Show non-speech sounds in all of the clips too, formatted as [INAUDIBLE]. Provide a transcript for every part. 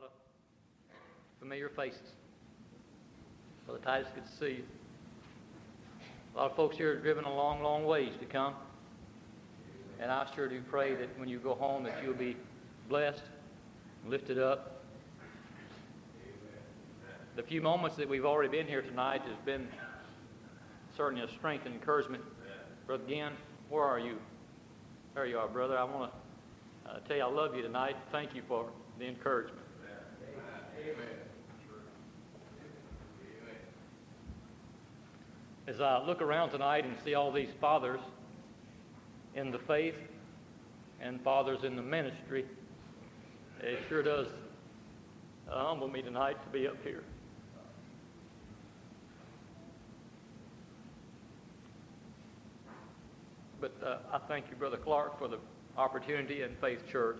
lot of familiar faces. Brother Titus, good to see you. A lot of folks here have driven a long, long ways to come. And I sure do pray that when you go home that you'll be blessed, lifted up. The few moments that we've already been here tonight has been certainly a strength and encouragement. Brother Ginn, where are you? There you are, brother. I want to uh, tell you I love you tonight. Thank you for the encouragement. As I look around tonight and see all these fathers in the faith and fathers in the ministry, it sure does uh, humble me tonight to be up here. But uh, I thank you, Brother Clark, for the opportunity in Faith Church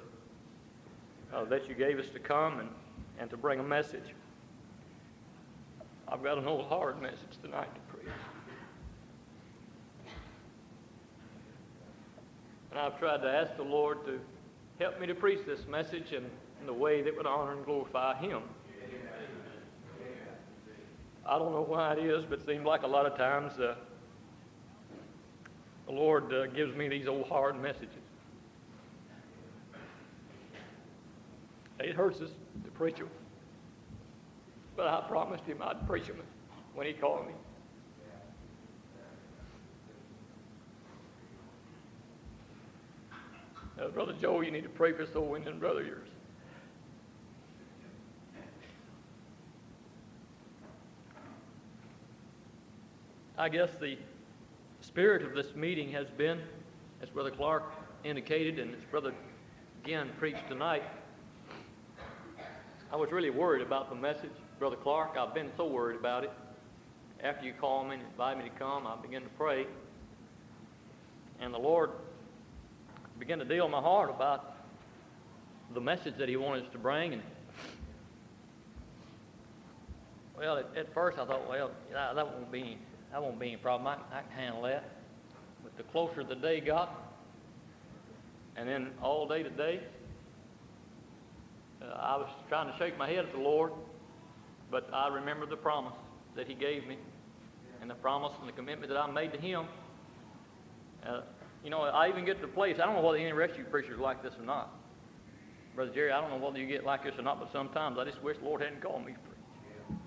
uh, that you gave us to come and, and to bring a message. I've got an old hard message tonight to preach. And I've tried to ask the Lord to help me to preach this message in, in the way that would honor and glorify Him. I don't know why it is, but it seems like a lot of times uh, the Lord uh, gives me these old hard messages. It hurts us to preach them. But I promised him I'd preach them when he called me. Uh, Brother Joe, you need to pray for soul winning brother yours. I guess the spirit of this meeting has been, as Brother Clark indicated and as Brother Ginn preached tonight, I was really worried about the message. Brother Clark, I've been so worried about it. After you called me and invited me to come, I began to pray. And the Lord began to deal in my heart about the message that He wanted us to bring. And well, at, at first I thought, well, that, that won't be that won't be any problem. I, I can handle that. But the closer the day got, and then all day today, uh, I was trying to shake my head at the Lord, but I remember the promise that He gave me, and the promise and the commitment that I made to Him. Uh, you know, I even get to the place, I don't know whether any you preachers like this or not. Brother Jerry, I don't know whether you get like this or not, but sometimes I just wish the Lord hadn't called me to preach.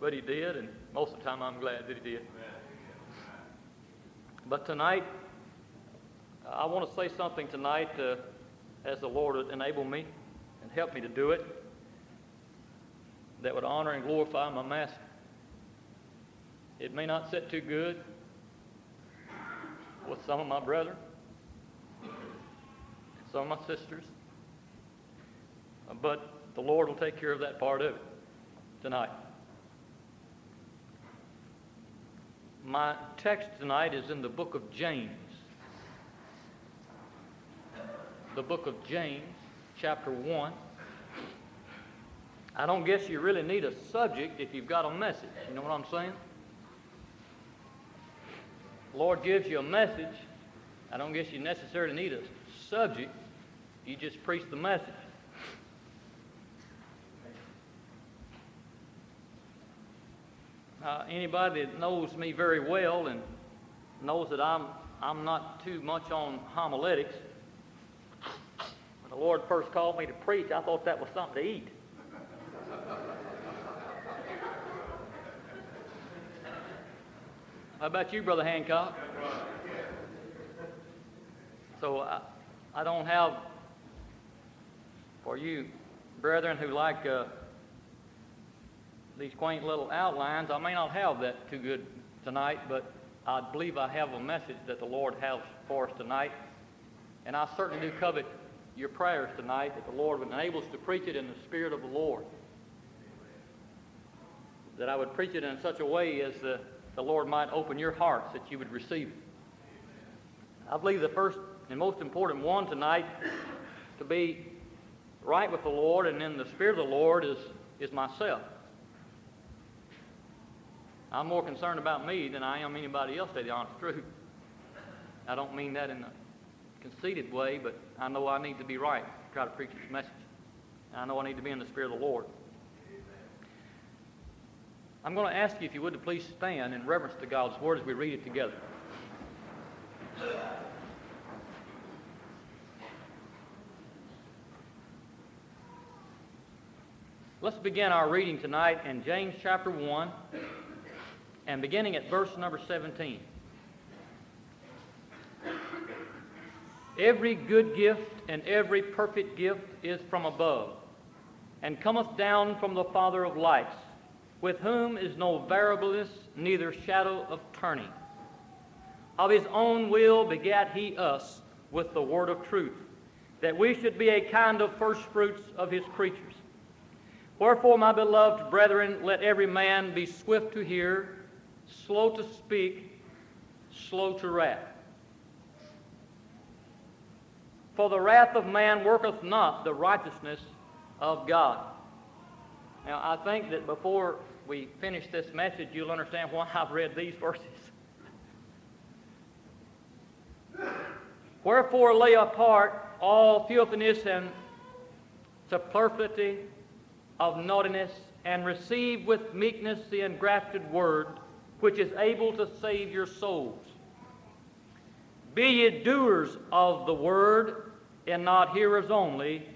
But he did, and most of the time I'm glad that he did. But tonight, I want to say something tonight uh, as the Lord would enable me and help me to do it that would honor and glorify my Master. It may not sit too good with some of my brethren, some of my sisters, but the Lord will take care of that part of it tonight. My text tonight is in the book of James. The book of James, chapter 1. I don't guess you really need a subject if you've got a message. You know what I'm saying? Lord gives you a message. I don't guess you necessarily need a subject. You just preach the message. Uh, anybody that knows me very well and knows that I'm, I'm not too much on homiletics. When the Lord first called me to preach, I thought that was something to eat. How about you, Brother Hancock? So I, I don't have, for you brethren who like uh, these quaint little outlines, I may not have that too good tonight, but I believe I have a message that the Lord has for us tonight. And I certainly do covet your prayers tonight that the Lord would enable us to preach it in the Spirit of the Lord. That I would preach it in such a way as the the Lord might open your hearts that you would receive it. I believe the first and most important one tonight to be right with the Lord and in the Spirit of the Lord is, is myself. I'm more concerned about me than I am anybody else, to the honest truth. I don't mean that in a conceited way, but I know I need to be right to try to preach this message. I know I need to be in the Spirit of the Lord. I'm going to ask you, if you would, to please stand in reverence to God's Word as we read it together. Let's begin our reading tonight in James chapter 1 and beginning at verse number 17. Every good gift and every perfect gift is from above, and cometh down from the Father of lights, with whom is no variableness, neither shadow of turning. Of his own will begat he us with the word of truth, that we should be a kind of firstfruits of his creatures. Wherefore, my beloved brethren, let every man be swift to hear, slow to speak, slow to wrath. For the wrath of man worketh not the righteousness of God. Now, I think that before we finish this message, you'll understand why [LAUGHS] I've read these verses. Wherefore, lay apart all filthiness and superfluity of naughtiness, and receive with meekness the engrafted word, which is able to save your souls. Be ye doers of the word, and not hearers only,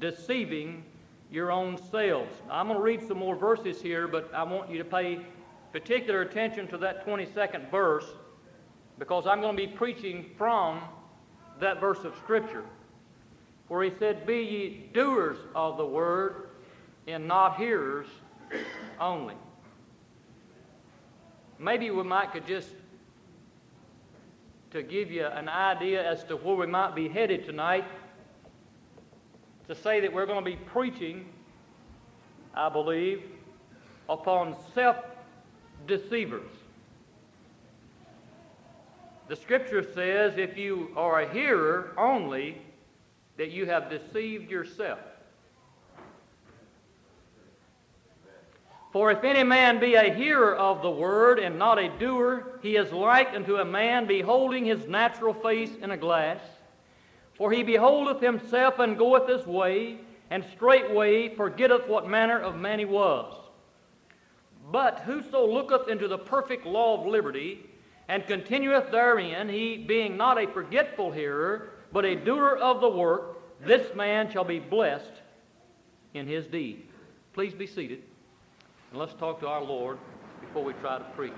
deceiving your own selves. I'm going to read some more verses here, but I want you to pay particular attention to that 22nd verse because I'm going to be preaching from that verse of Scripture where he said, Be ye doers of the word and not hearers only. Maybe we might could just to give you an idea as to where we might be headed tonight, to say that we're going to be preaching, I believe, upon self deceivers. The scripture says if you are a hearer only, that you have deceived yourself. For if any man be a hearer of the word and not a doer, he is like unto a man beholding his natural face in a glass. For he beholdeth himself and goeth his way, and straightway forgetteth what manner of man he was. But whoso looketh into the perfect law of liberty, and continueth therein, he being not a forgetful hearer, but a doer of the work, this man shall be blessed in his deed. Please be seated. And let's talk to our Lord before we try to preach.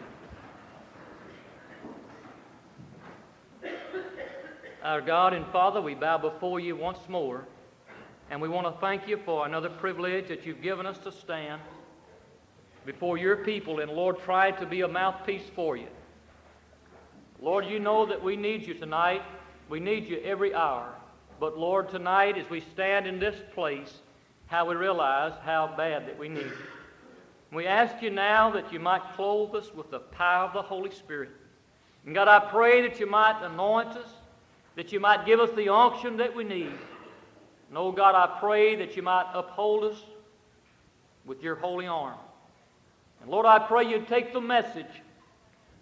Our God and Father, we bow before you once more, and we want to thank you for another privilege that you've given us to stand before your people and, Lord, try to be a mouthpiece for you. Lord, you know that we need you tonight. We need you every hour. But, Lord, tonight as we stand in this place, how we realize how bad that we need you. We ask you now that you might clothe us with the power of the Holy Spirit. And God, I pray that you might anoint us, that you might give us the unction that we need. And oh God, I pray that you might uphold us with your holy arm. And Lord, I pray you take the message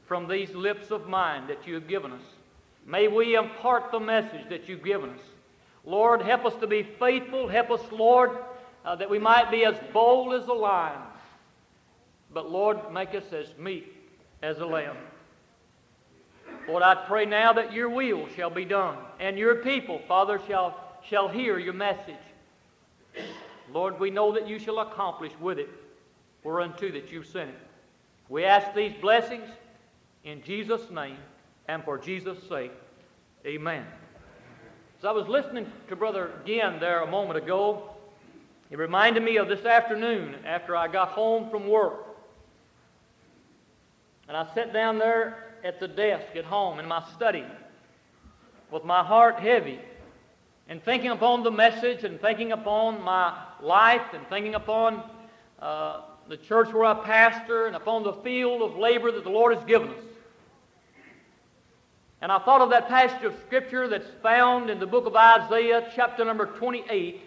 from these lips of mine that you have given us. May we impart the message that you've given us. Lord, help us to be faithful. Help us, Lord, uh, that we might be as bold as a lion but Lord, make us as meek as a lamb. Lord, I pray now that your will shall be done, and your people, Father, shall, shall hear your message. Lord, we know that you shall accomplish with it whereunto that You've sent it. We ask these blessings in Jesus' name and for Jesus' sake. Amen. As I was listening to Brother Ginn there a moment ago, it reminded me of this afternoon after I got home from work. And I sat down there at the desk at home in my study with my heart heavy and thinking upon the message and thinking upon my life and thinking upon uh, the church where I pastor and upon the field of labor that the Lord has given us. And I thought of that passage of Scripture that's found in the book of Isaiah, chapter number 28,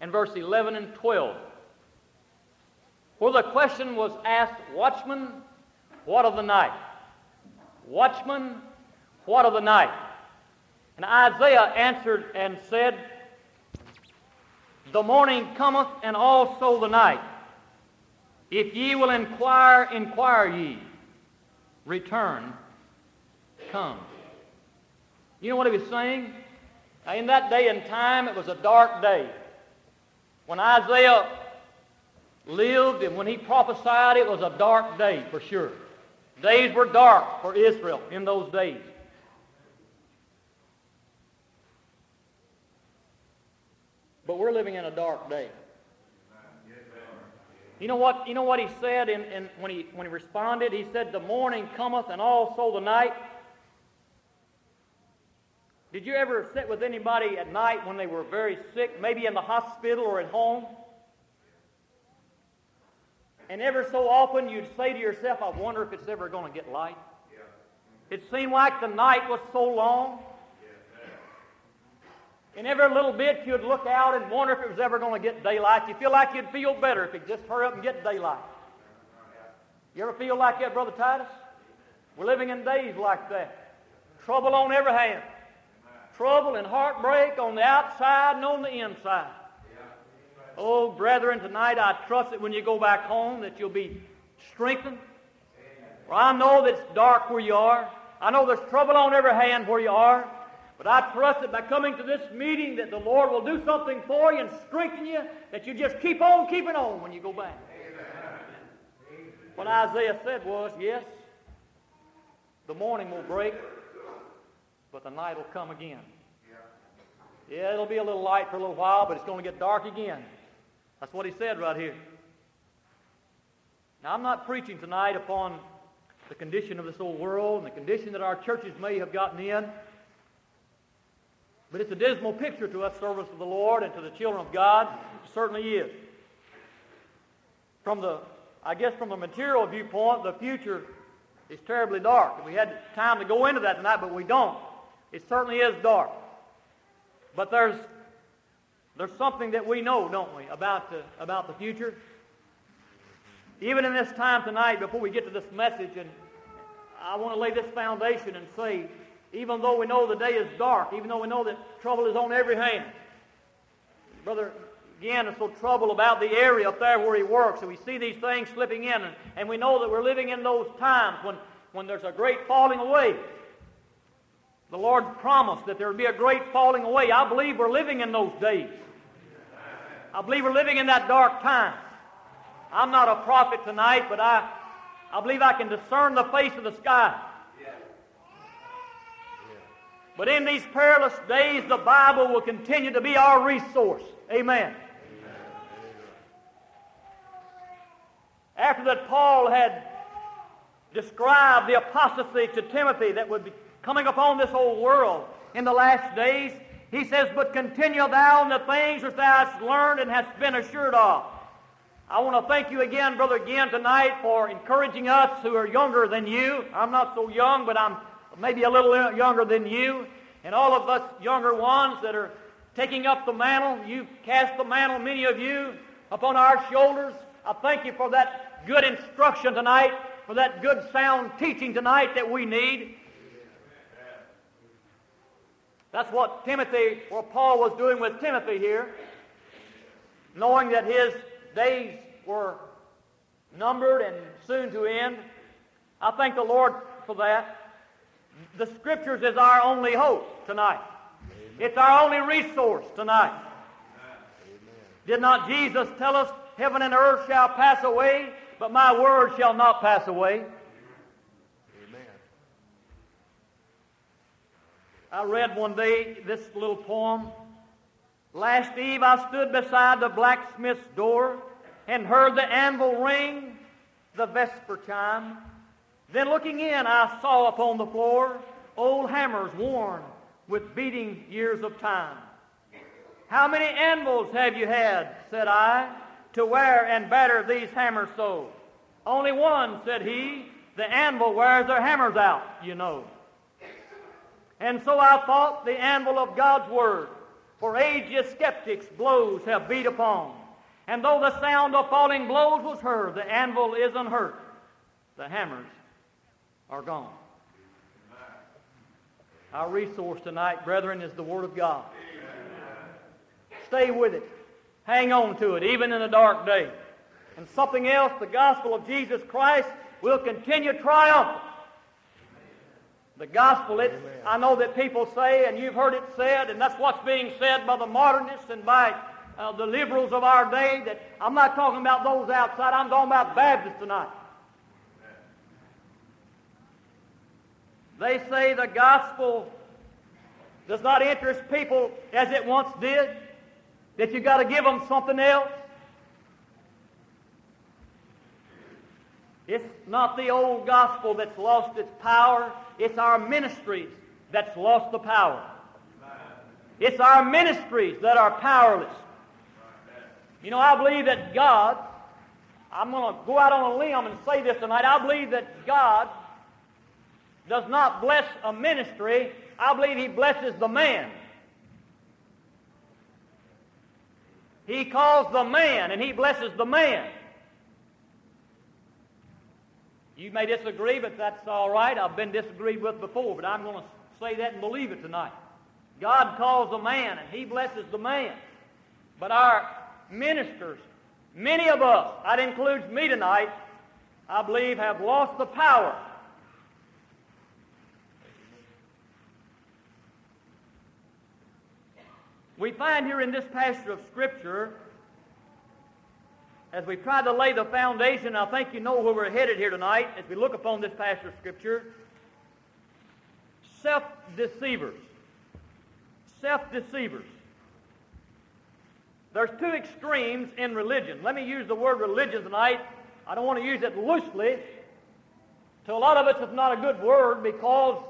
and verse 11 and 12, where the question was asked, Watchman, what of the night? Watchman, what of the night? And Isaiah answered and said, The morning cometh, and also the night. If ye will inquire, inquire ye. Return, come. You know what he was saying? Now, in that day and time, it was a dark day. When Isaiah lived and when he prophesied, it was a dark day for sure. Days were dark for Israel in those days. But we're living in a dark day. You know what? You know what he said in, in, when he when he responded. He said, "The morning cometh, and also the night." Did you ever sit with anybody at night when they were very sick, maybe in the hospital or at home? And ever so often you'd say to yourself, I wonder if it's ever going to get light. It seemed like the night was so long. And every little bit you'd look out and wonder if it was ever going to get daylight. You feel like you'd feel better if it just hurry up and get daylight. You ever feel like that, Brother Titus? We're living in days like that. Trouble on every hand. Trouble and heartbreak on the outside and on the inside. Oh, brethren, tonight I trust that when you go back home that you'll be strengthened. For I know that it's dark where you are. I know there's trouble on every hand where you are. But I trust that by coming to this meeting that the Lord will do something for you and strengthen you, that you just keep on keeping on when you go back. What Isaiah said was, yes, the morning will break, but the night will come again. Yeah, it'll be a little light for a little while, but it's going to get dark again. That's what he said right here. Now, I'm not preaching tonight upon the condition of this old world and the condition that our churches may have gotten in. But it's a dismal picture to us, servants of the Lord, and to the children of God. It certainly is. From the, I guess, from the material viewpoint, the future is terribly dark. We had time to go into that tonight, but we don't. It certainly is dark. But there's there's something that we know, don't we, about the, about the future? Even in this time tonight, before we get to this message, and I want to lay this foundation and say, even though we know the day is dark, even though we know that trouble is on every hand, Brother Ginn is so troubled about the area up there where he works, and we see these things slipping in, and, and we know that we're living in those times when, when there's a great falling away. The Lord promised that there would be a great falling away. I believe we're living in those days. I believe we're living in that dark time. I'm not a prophet tonight, but I, I believe I can discern the face of the sky. But in these perilous days, the Bible will continue to be our resource. Amen. After that, Paul had described the apostasy to Timothy that would be coming upon this whole world in the last days. He says, But continue thou in the things which thou hast learned and hast been assured of. I want to thank you again, Brother, Ginn tonight for encouraging us who are younger than you. I'm not so young, but I'm maybe a little younger than you. And all of us younger ones that are taking up the mantle, you cast the mantle, many of you, upon our shoulders. I thank you for that good instruction tonight, for that good sound teaching tonight that we need. That's what Timothy, or Paul was doing with Timothy here, knowing that his days were numbered and soon to end. I thank the Lord for that. The Scriptures is our only hope tonight. It's our only resource tonight. Did not Jesus tell us, Heaven and earth shall pass away, but my word shall not pass away? I read one day this little poem. Last eve I stood beside the blacksmith's door and heard the anvil ring the vesper chime. Then looking in, I saw upon the floor old hammers worn with beating years of time. How many anvils have you had, said I, to wear and batter these hammers so? Only one, said he. The anvil wears their hammers out, you know. And so I thought the anvil of God's Word, for ages skeptics blows have beat upon. And though the sound of falling blows was heard, the anvil is unhurt. The hammers are gone. Our resource tonight, brethren, is the Word of God. Stay with it. Hang on to it, even in a dark day. And something else, the gospel of Jesus Christ will continue triumphant. The gospel, it, I know that people say, and you've heard it said, and that's what's being said by the modernists and by uh, the liberals of our day, that I'm not talking about those outside, I'm talking about Baptists tonight. They say the gospel does not interest people as it once did, that you've got to give them something else. It's not the old gospel that's lost its power. It's our ministries that's lost the power. It's our ministries that are powerless. You know, I believe that God, I'm going to go out on a limb and say this tonight. I believe that God does not bless a ministry, I believe He blesses the man. He calls the man and He blesses the man. You may disagree, but that's all right. I've been disagreed with before, but I'm going to say that and believe it tonight. God calls a man and He blesses the man. But our ministers, many of us, that includes me tonight, I believe have lost the power We find here in this passage of Scripture, as we try to lay the foundation, I think you know where we're headed here tonight as we look upon this passage of Scripture. Self deceivers. Self deceivers. There's two extremes in religion. Let me use the word religion tonight. I don't want to use it loosely. To a lot of us, it's not a good word because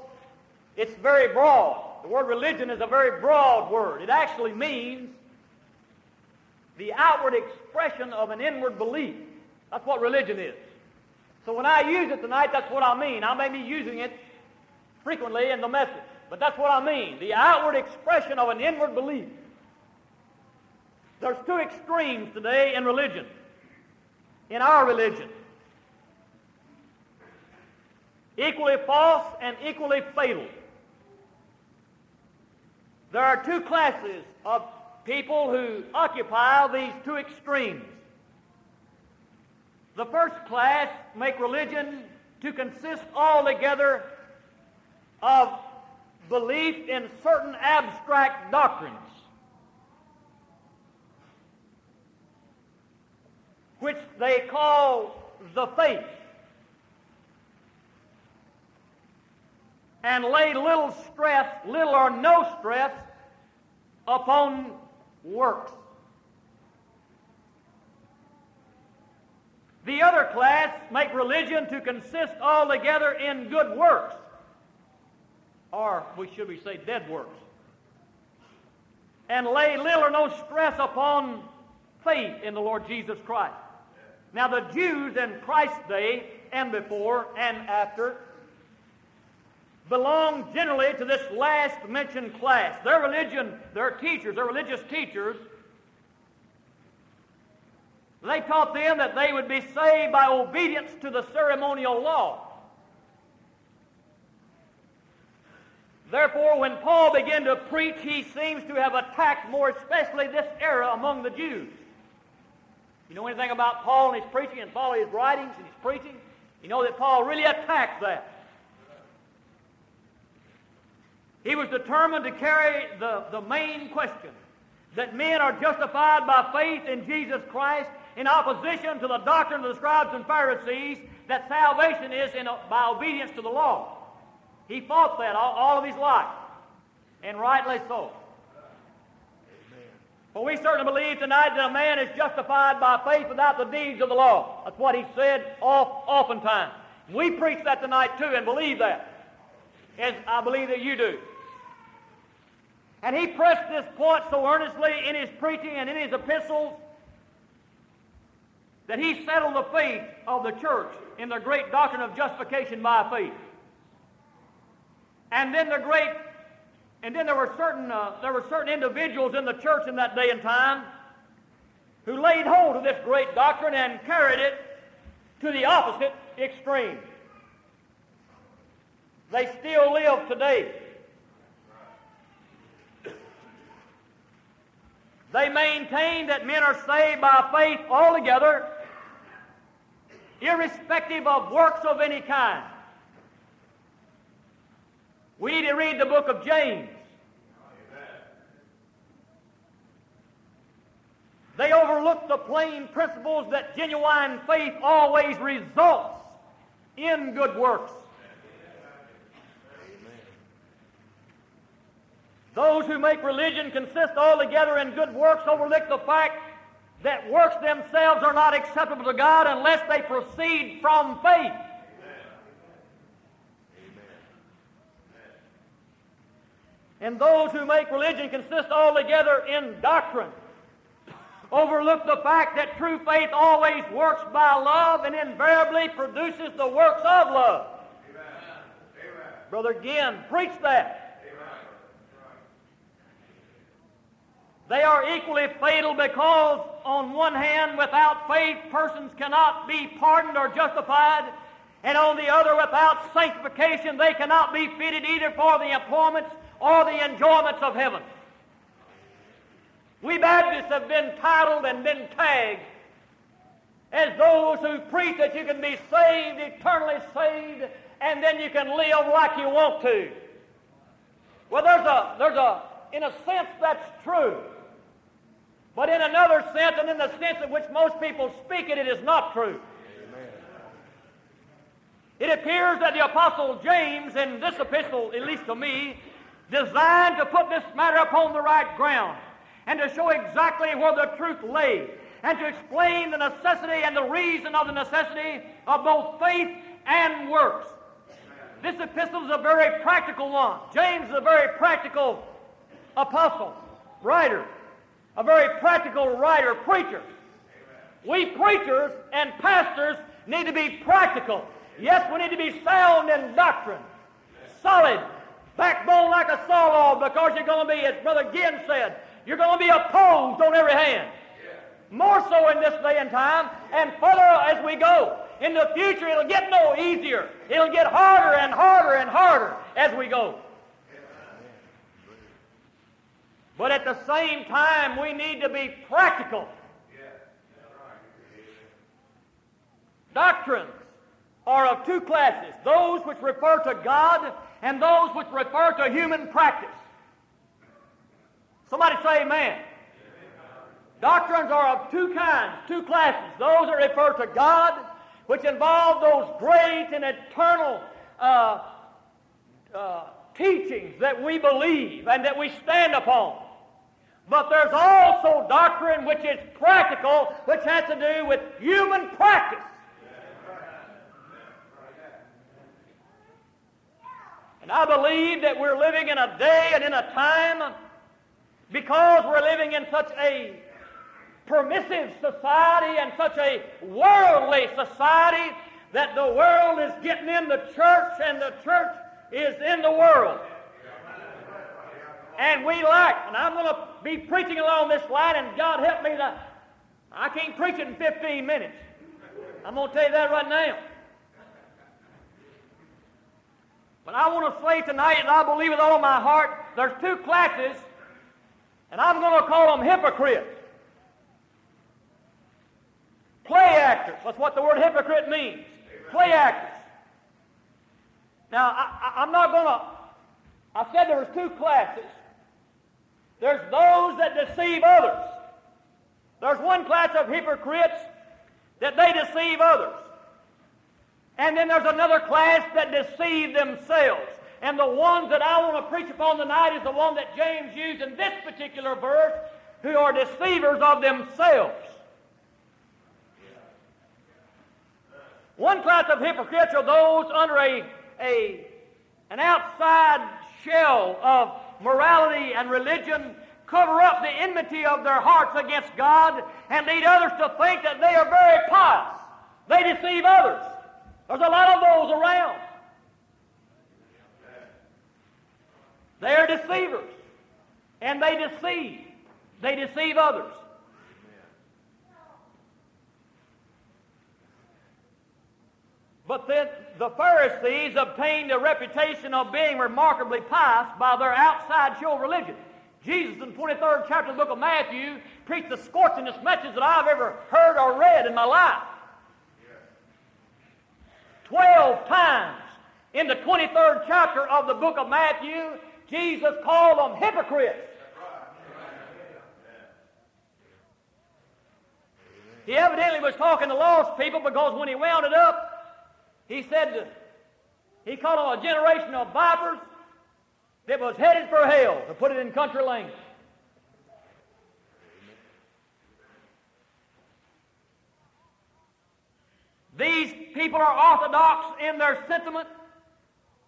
it's very broad. The word religion is a very broad word. It actually means the outward expression of an inward belief. That's what religion is. So when I use it tonight, that's what I mean. I may be using it frequently in the message, but that's what I mean. The outward expression of an inward belief. There's two extremes today in religion, in our religion. Equally false and equally fatal. There are two classes of people who occupy these two extremes. The first class make religion to consist altogether of belief in certain abstract doctrines, which they call the faith. and lay little stress, little or no stress, upon works. The other class make religion to consist altogether in good works, or we should we say dead works, and lay little or no stress upon faith in the Lord Jesus Christ. Now the Jews in Christ's day and before and after belong generally to this last mentioned class. Their religion, their teachers, their religious teachers, they taught them that they would be saved by obedience to the ceremonial law. Therefore, when Paul began to preach, he seems to have attacked more especially this era among the Jews. You know anything about Paul and his preaching and follow his writings and his preaching? You know that Paul really attacked that. He was determined to carry the, the main question that men are justified by faith in Jesus Christ in opposition to the doctrine of the scribes and Pharisees that salvation is in, by obedience to the law. He fought that all, all of his life, and rightly so. But we certainly believe tonight that a man is justified by faith without the deeds of the law. That's what he said oft, oftentimes. We preach that tonight too and believe that. As I believe that you do. And he pressed this point so earnestly in his preaching and in his epistles that he settled the faith of the church in the great doctrine of justification by faith. And then the great, and then there were certain, uh, there were certain individuals in the church in that day and time who laid hold of this great doctrine and carried it to the opposite extreme. They still live today They maintain that men are saved by faith altogether, irrespective of works of any kind. We need to read the book of James. They overlook the plain principles that genuine faith always results in good works. Those who make religion consist altogether in good works overlook the fact that works themselves are not acceptable to God unless they proceed from faith. And those who make religion consist altogether in doctrine overlook the fact that true faith always works by love and invariably produces the works of love. Amen. Brother Ginn, preach that. They are equally fatal because, on one hand, without faith, persons cannot be pardoned or justified, and on the other, without sanctification, they cannot be fitted either for the employments or the enjoyments of heaven. We Baptists have been titled and been tagged as those who preach that you can be saved, eternally saved, and then you can live like you want to. Well, there's a, there's a, in a sense, that's true. But in another sense, and in the sense in which most people speak it, it is not true. Amen. It appears that the Apostle James, in this epistle, at least to me, designed to put this matter upon the right ground and to show exactly where the truth lay and to explain the necessity and the reason of the necessity of both faith and works. This epistle is a very practical one. James is a very practical apostle, writer, a very practical writer, preacher. We preachers and pastors need to be practical. Yes, we need to be sound in doctrine, solid, backbone like a saw log, because you're going to be, as Brother Ginn said, you're going to be opposed on every hand. More so in this day and time, and further as we go. In the future, it'll get no easier. It'll get harder and harder and harder as we go. But at the same time, we need to be practical. Doctrines are of two classes those which refer to God and those which refer to human practice. Somebody say amen. Doctrines are of two kinds, two classes. Those that refer to God, which involve those great and eternal uh, uh, teachings that we believe and that we stand upon. But there's also doctrine which is practical, which has to do with human practice. And I believe that we're living in a day and in a time because we're living in such a permissive society and such a worldly society that the world is getting in the church and the church is in the world. And we like, and I'm going to be preaching along this line, and God help me that I can't preach it in 15 minutes. I'm going to tell you that right now. But I want to say tonight, and I believe with all my heart, there's two classes and I'm going to call them hypocrites. Play actors. That's what the word hypocrite means. Play actors. Now, I, am not going to. I said there was two classes. There's those that deceive others. There's one class of hypocrites that they deceive others. And then there's another class that deceive themselves. And the ones that I want to preach upon tonight is the one that James used in this particular verse, who are deceivers of themselves. One class of hypocrites are those under a, a, an outside shell of morality and religion, cover up the enmity of their hearts against God, and lead others to think that they are very pious. They deceive others. There's a lot of those around. They are deceivers. And they deceive. They deceive others. But then the Pharisees obtained a reputation of being remarkably pious by their outside show of religion. Jesus in the 23rd chapter of the book of Matthew preached the scorchingest message that I've ever heard or read in my life. Twelve times in the 23rd chapter of the book of Matthew, Jesus called them hypocrites. He evidently was talking to lost people because when he wound it up, he said he called a generation of vipers that was headed for hell, to put it in country language. These people are orthodox in their sentiment,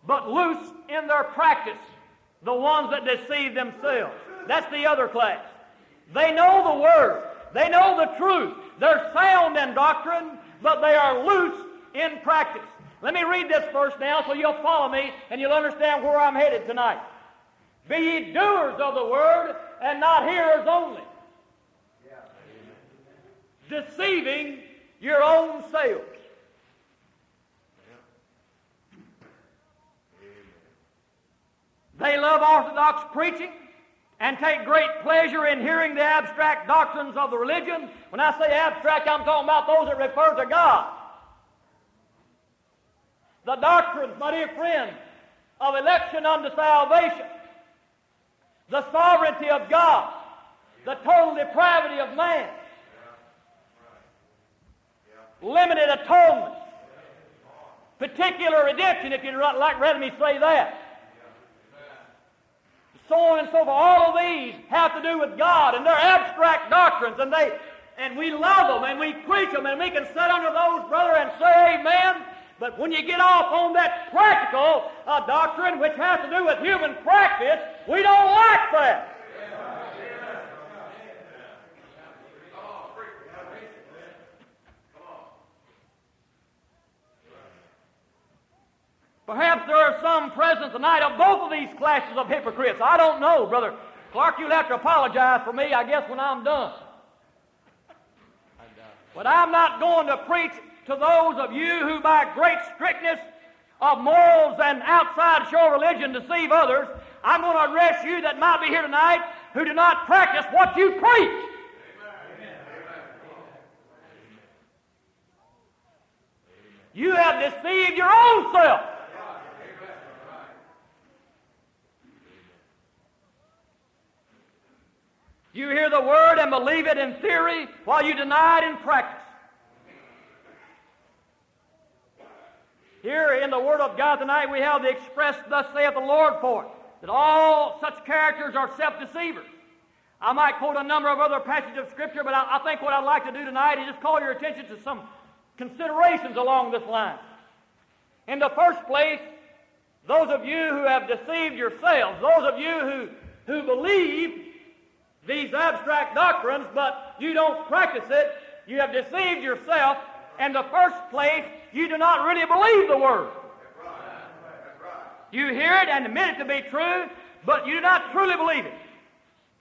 but loose in their practice. The ones that deceive themselves. That's the other class. They know the Word. They know the truth. They're sound in doctrine, but they are loose in practice. Let me read this verse now so you'll follow me and you'll understand where I'm headed tonight. Be ye doers of the word and not hearers only, deceiving your own selves. They love orthodox preaching and take great pleasure in hearing the abstract doctrines of the religion. When I say abstract, I'm talking about those that refer to God. The doctrines, my dear friend, of election unto salvation, the sovereignty of God, the total depravity of man, limited atonement, particular redemption, if you'd like rather me say that so on and so forth. All of these have to do with God, and they're abstract doctrines, and they and we love them, and we preach them, and we can sit under those, brother, and say amen. But when you get off on that practical uh, doctrine, which has to do with human practice, we don't like that. Perhaps there are some present tonight of both of these classes of hypocrites. I don't know, Brother Clark. You'll have to apologize for me, I guess, when I'm done. But I'm not going to preach to those of you who, by great strictness of morals and outside show religion, deceive others. I'm going to address you that might be here tonight who do not practice what you preach. You have deceived your own self. You hear the word and believe it in theory while you deny it in practice. Here in the Word of God tonight, we have the express, thus saith the Lord for it, that all such characters are self deceivers. I might quote a number of other passages of Scripture, but I, I, think what I'd like to do tonight is just call your attention to some considerations along this line. In the first place, those of you who have deceived yourselves, those of you who, who believe these abstract doctrines, but you don't practice it, you have deceived yourself. In the first place, you do not really believe the Word. You hear it and admit it to be true, but you do not truly believe it.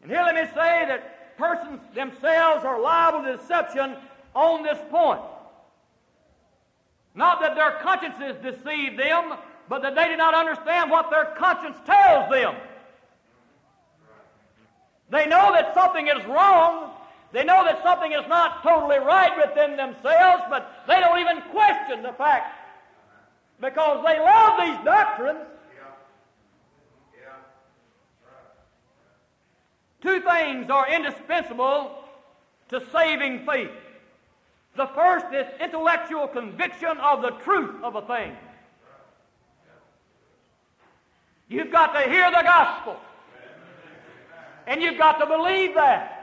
And here let me say that persons themselves are liable to deception on this point. Not that their consciences deceive them, but that they do not understand what their conscience tells them. They know that something is wrong. They know that something is not totally right within themselves, but they don't even question the fact because they love these doctrines. Two things are indispensable to saving faith. The first is intellectual conviction of the truth of a thing. You've got to hear the gospel. And you've got to believe that.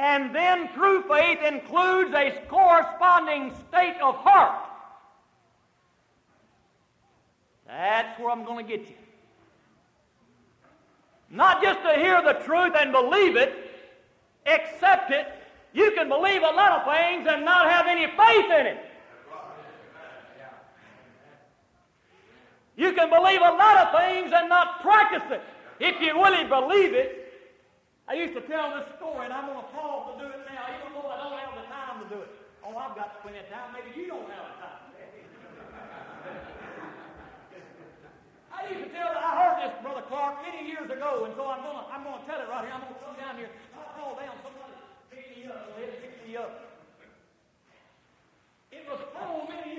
And then true faith includes a corresponding state of heart. That's where I'm going to get you. Not just to hear the truth and believe it, accept it. You can believe a lot of things and not have any faith in it. You can believe a lot of things and not practice it. If you really believe it, I used to tell this story, and I'm going to pause to do it now, even though I don't have the time to do it. Oh, I've got plenty of time. Maybe you don't have the time. [LAUGHS] I used to tell, I heard this, Brother Clark, many years ago, and so I'm going to I'm gonna tell it right here. I'm going to come down here. I'll call down somebody, pick me up, go ahead, pick me up. It was told many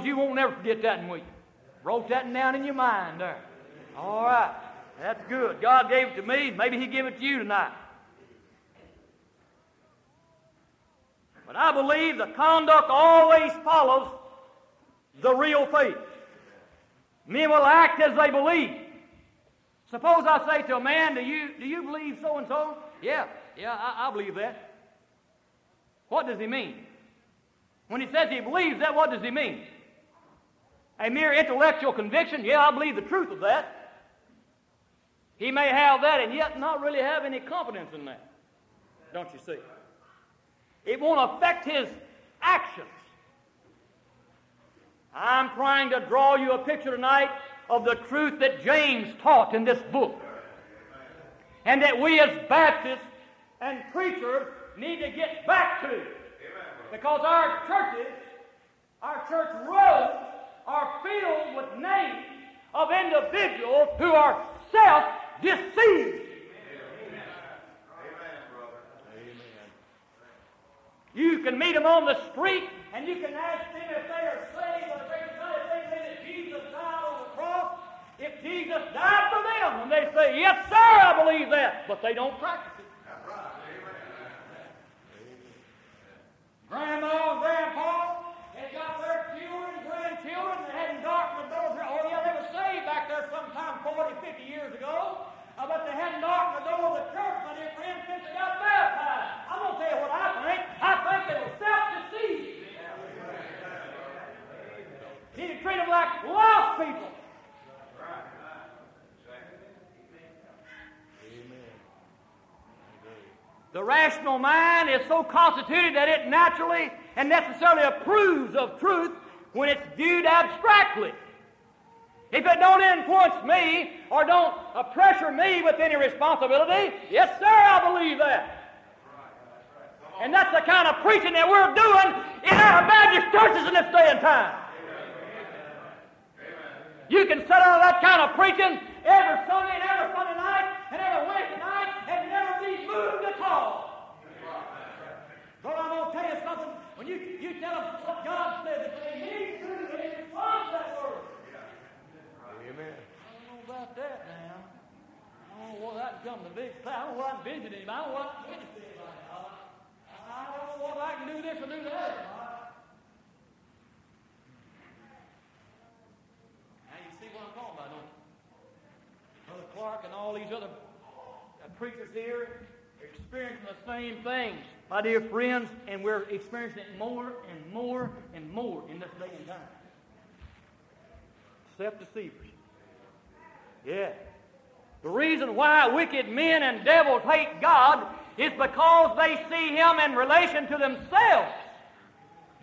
Jones, you won't never forget that will you? Wrote that down in your mind there. All right. That's good. God gave it to me. Maybe He give it to you tonight. But I believe the conduct always follows the real faith. Men will act as they believe. Suppose I say to a man, Do you, do you believe so and so? Yeah, yeah, I, I believe that. What does he mean? When he says he believes that, what does he mean? A mere intellectual conviction? Yeah, I believe the truth of that. He may have that and yet not really have any confidence in that. Don't you see? It won't affect his actions. I'm trying to draw you a picture tonight of the truth that James taught in this book. And that we as Baptists and preachers need to get back to. Because our churches, our church roads are filled with names of individuals who are self-deceived. You can meet them on the street and you can ask them if they are saved or if they they say that Jesus died on the cross. If Jesus died for them, and they say, Yes, sir, I believe that, but they don't practice it. Grandma and grandpa had got their children, grandchildren, and hadn't darkened the doors. Oh, yeah, they were saved back there sometime 40, 50 years ago. Uh, but they hadn't darkened the door of the church, my dear friend, since they got baptized. I'm going to tell you what I think. I think they were self-deceived. He to treat them like lost people. The rational mind is so constituted that it naturally and necessarily approves of truth when it's viewed abstractly. If it don't influence me or don't pressure me with any responsibility, yes, sir, I believe that. And that's the kind of preaching that we're doing in our Baptist churches in this day and time. You can sit under that kind of preaching every Sunday Tell of what God says. that they need to in response to that word. Amen. I don't know about that now. I don't know what I can come to visit. I don't know what I can visit him. I don't know what I can witness to. I don't know what I can do this or do that. Now you see what I'm talking about, don't you? Brother Clark and all these other uh, preachers here are experiencing the same things my dear friends, and we're experiencing it more and more and more in this day and time. Self-deceivers. Yeah. The reason why wicked men and devils hate God is because they see Him in relation to themselves.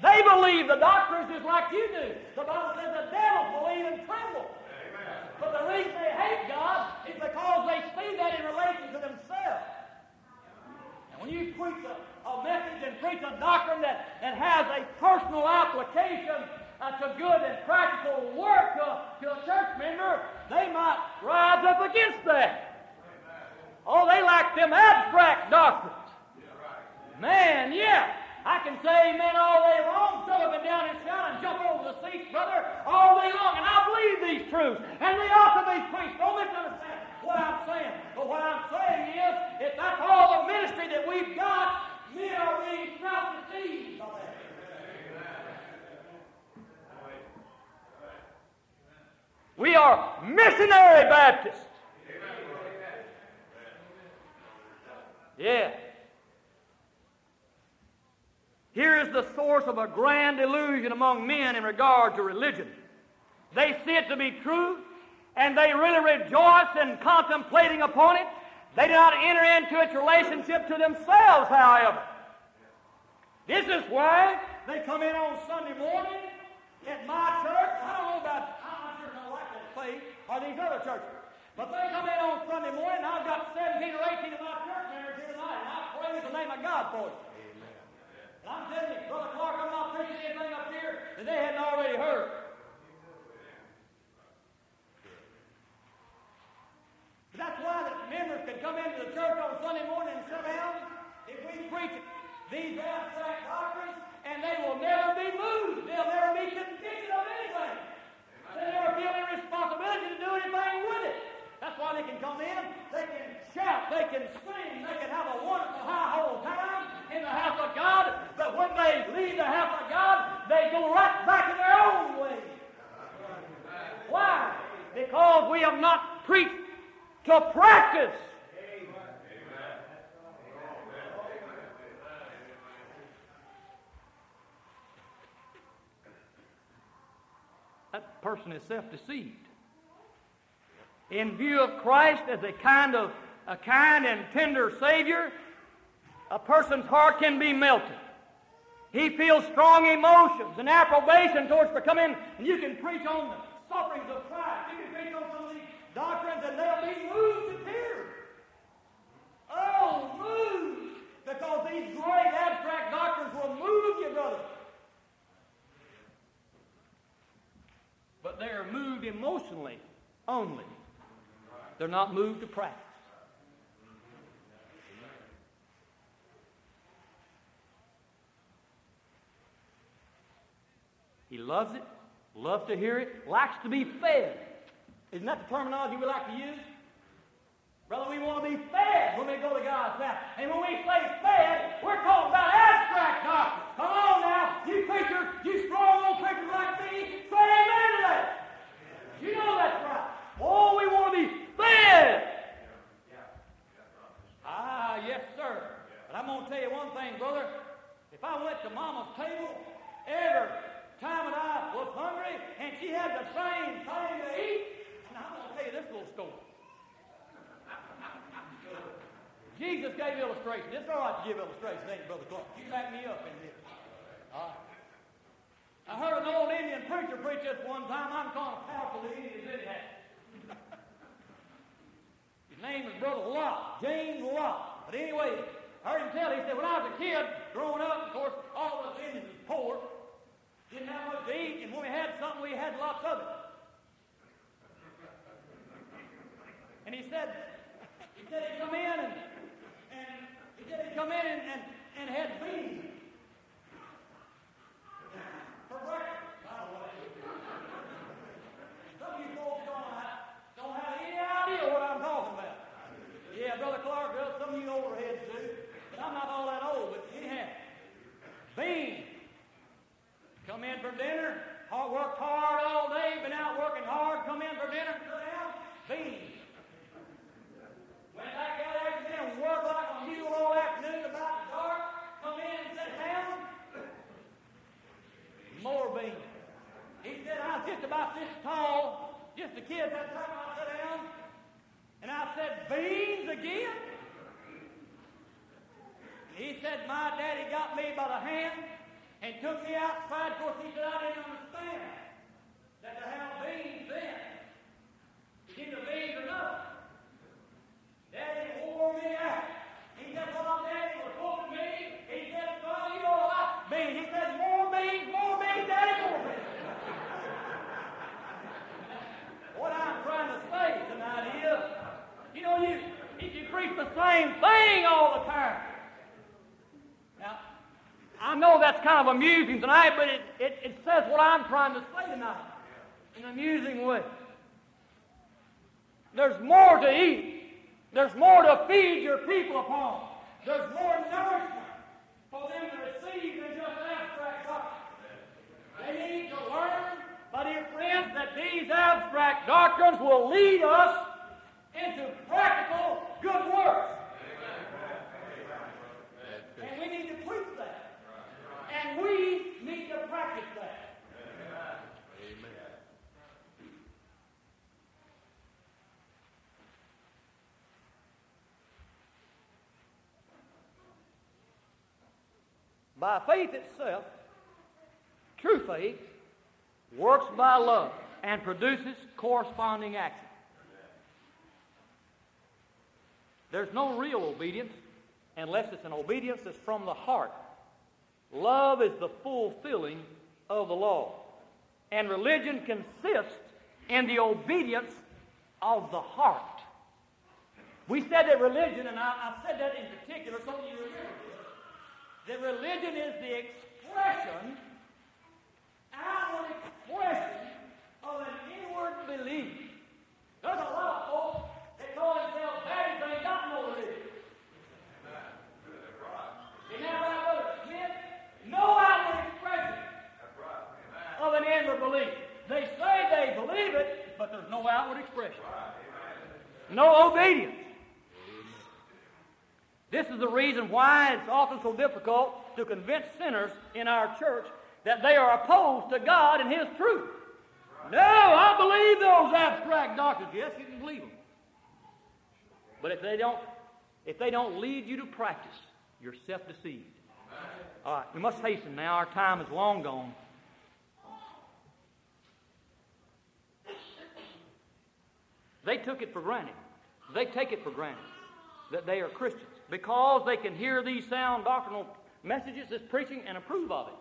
They believe the doctrines just like you do. The Bible says the devils believe and tremble. But the reason they hate God is because they see that in relation to themselves. And when you preach a, a message and preach a doctrine that, that has a personal application uh, to good and practical work uh, to a church member, they might rise up against that. Oh, they like them abstract doctrines. Man, yeah. I can say amen all day long, jump up and down and shout and jump over the seats, brother, all day long. And I believe these truths. And they ought to be preached. Don't misunderstand what I'm saying. But what I'm saying is, if that's all the ministry that we've got, We are missionary Baptists. Yeah. Here is the source of a grand illusion among men in regard to religion. They see it to be true, and they really rejoice in contemplating upon it. They do not enter into its relationship to themselves, however. This is why they come in on Sunday morning at my church. I don't know about how my church I like that faith or these other churches. But they come in on Sunday morning, and I've got 17 or 18 of my church members here tonight, and I praise the name of God for you. Amen. And I'm telling you, Brother Clark, I'm not preaching anything up here that they hadn't already heard. But that's why the members can come into the church on Sunday morning and sit down if we preach these abstract doctrines, and they will never be moved. They'll never be convicted of anything. They never feel any responsibility to do anything with it. That's why they can come in, they can shout, they can sing, they can have a wonderful high hole time in the house of God, but when they leave the house of God, they go right back in their own way. Why? Because we have not preached to practice. Person is self-deceived. In view of Christ as a kind of a kind and tender Savior, a person's heart can be melted. He feels strong emotions and approbation towards becoming, and you can preach on the sufferings of Christ. You can preach on some of these doctrines, and they'll be moved to tears. Oh, moved! Because these great abstract doctrines will move you, brother. But they are moved emotionally only. They're not moved to practice. He loves it, loves to hear it, likes to be fed. Isn't that the terminology we like to use? Brother, we want to be fed when we go to God's house. And when we say fed, we're talking about abstract doctrine. Come on now, you preachers, you You know that's right. Oh, we want to be fed. Ah, yes, sir. But I'm going to tell you one thing, brother. If I went to Mama's table every time that I was hungry and she had the same thing to eat, and I'm going to tell you this little story. Jesus gave illustration. It's all right to give illustration, ain't it, Brother Clark? You back me up in this. All right. I heard an old Indian preacher preach this one time. I'm kind of powerful the Indians anyhow. His name was Brother Lot, James Lot. But anyway, I heard him tell, he said, when I was a kid, growing up, of course, all of us Indians was poor, didn't have much to eat, and when we had something, we had lots of it. And he said, he said he'd come in and, and he said he'd come in and, and, and had beans for breakfast. By the way. Some of you folks don't have, don't have any idea what I'm talking about. Yeah, Brother Clark does. Some of you overheads do. But I'm not all that old. But anyhow, beans. Come in for dinner. Hard, worked hard all day. Been out working hard. Come in for dinner. Sit down. Beans. Went back out after about this tall, just a kid that time I sat down, and I said, Beans again? And he said, My daddy got me by the hand and took me outside. Of course, he said, I didn't understand that to have beans then. To get the beans enough. Daddy wore me out. He said, Well, daddy was whooping me. He said, Well, you know what? Beans. He said, More beans, more beans, daddy, more beans. what I'm trying to say tonight is, you know, you, you preach the same thing all the time. Now, I know tonight, but it, it, it says what I'm trying to say tonight in an amusing way. There's more to eat. There's more to feed your people upon. There's more nourishment for them to receive than just abstract doctrine. They need to learn, my dear friends, that these abstract doctrines will lead us into practical good works. And we need to preach that. And we need to practice that. By faith itself, true faith works by love and produces corresponding action. There's no real obedience unless it's an obedience that's from the heart. Love is the fulfilling of the law. And religion consists in the obedience of the heart. We said that religion, and I, I said that in particular so you remember that religion is the expression, outward expression of an inward belief. There's a lot of folks that call themselves Baptists, they ain't got no religion. Isn't that right, Brother Smith? No outward expression of an inward belief. They say they believe it, but there's no outward expression. No obedience. This is the reason why it's often so difficult to convince sinners in our church that they are opposed to God and His truth. No, I believe those abstract doctrines. Yes, you can believe them. But if they don't, if they don't lead you to practice, you're self-deceived. All right, we must hasten now. Our time is long gone. They took it for granted. They take it for granted that they are Christians because they can hear these sound doctrinal messages, this preaching, and approve of it.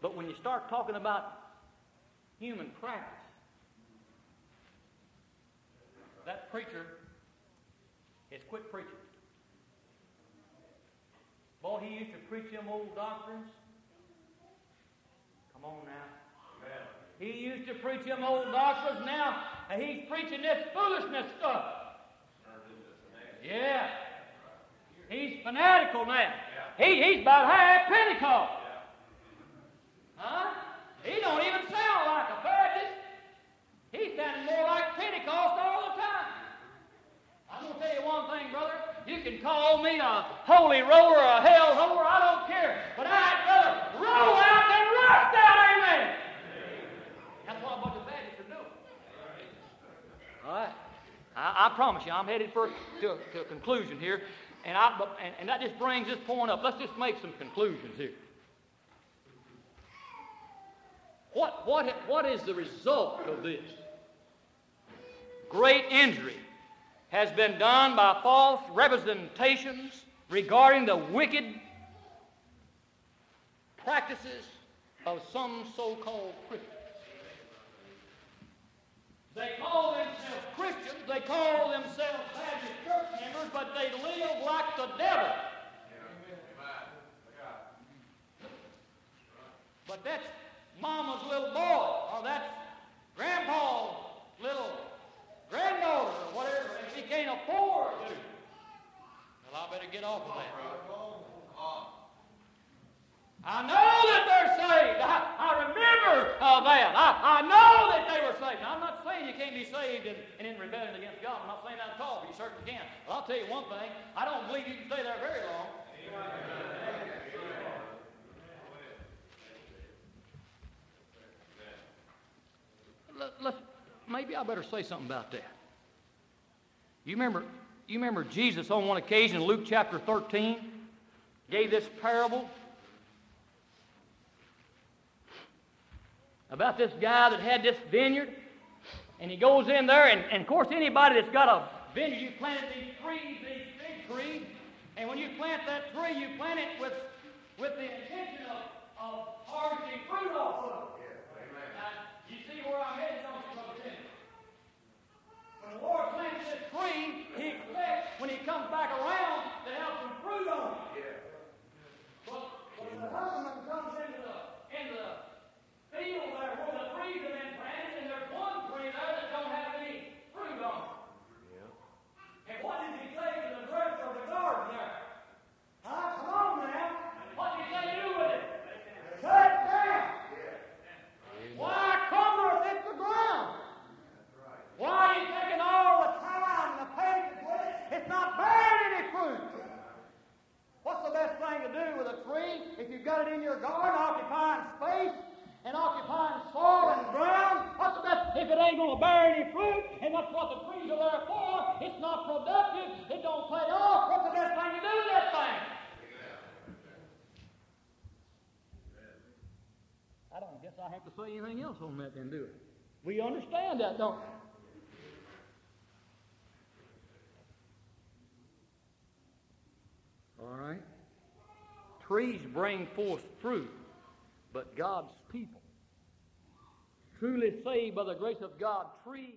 But when you start talking about human practice, that preacher has quit preaching. Boy, he used to preach them old doctrines. Come on now. He used to preach them old doctrines. Now he's preaching this foolishness stuff. Yeah. He's fanatical now. He, he's about half Pentecost. Huh? He don't even sound like a Baptist. He's sounding more like Pentecost all the time. I'm going to tell you one thing, brother. You can call me a holy roller or a hell roller. I don't care. But I'd rather roll out than rust out. Amen. That's are doing. All right. I, I promise you, I'm headed for to, to a conclusion here, and, I, and, and that just brings this point up. Let's just make some conclusions here. What, what, what is the result of this? Great injury has been done by false representations regarding the wicked practices of some so called Christians. They call themselves Christians, they call themselves Baptist church members, but they live like the devil. But that's mama's little boy, or that's grandpa's little granddaughter, or whatever, if he can't afford to. Well, I better get off of that. I know that they're saved. I, I remember uh, that. I, I know that they were saved. Now, I'm not saying you can't be saved and, and in rebellion against God. I'm not saying that at all, but you certainly can. But I'll tell you one thing I don't believe you can stay there very long. Let, let, maybe I better say something about that. You remember, you remember Jesus on one occasion, Luke chapter 13, gave this parable about this guy that had this vineyard, and he goes in there, and, and of course anybody that's got a vineyard, you planted these trees, these big trees, and when you plant that tree, you plant it with, with the intention of, of harvesting fruit off of it. Now, you see where I'm headed, don't you, Brother Tim? When the Lord plants this tree, He expects when He comes back around to have some fruit on it. But when the husbandman comes into the, into the field there where the trees have been planted, and there's one tree there that don't have any fruit on it. And what did he say to the dresser of the garden there? Huh? Come on now. What did he say do with it? Cut it down. Why cumbereth it the ground? Why are you taking all the time and the patience with it? It's not bearing any fruit. What's the best thing to do with a tree if you've got it in your garden, occupying space and occupying soil and ground? What's the best if it ain't going to bear any fruit? And that's what the trees are there for. It's not productive. It don't pay off. What's the best thing to do with that thing? I don't guess I have to say anything else on that then, do it? We understand that, don't we? All right? Trees bring forth fruit, but God's people, truly saved by the grace of God, trees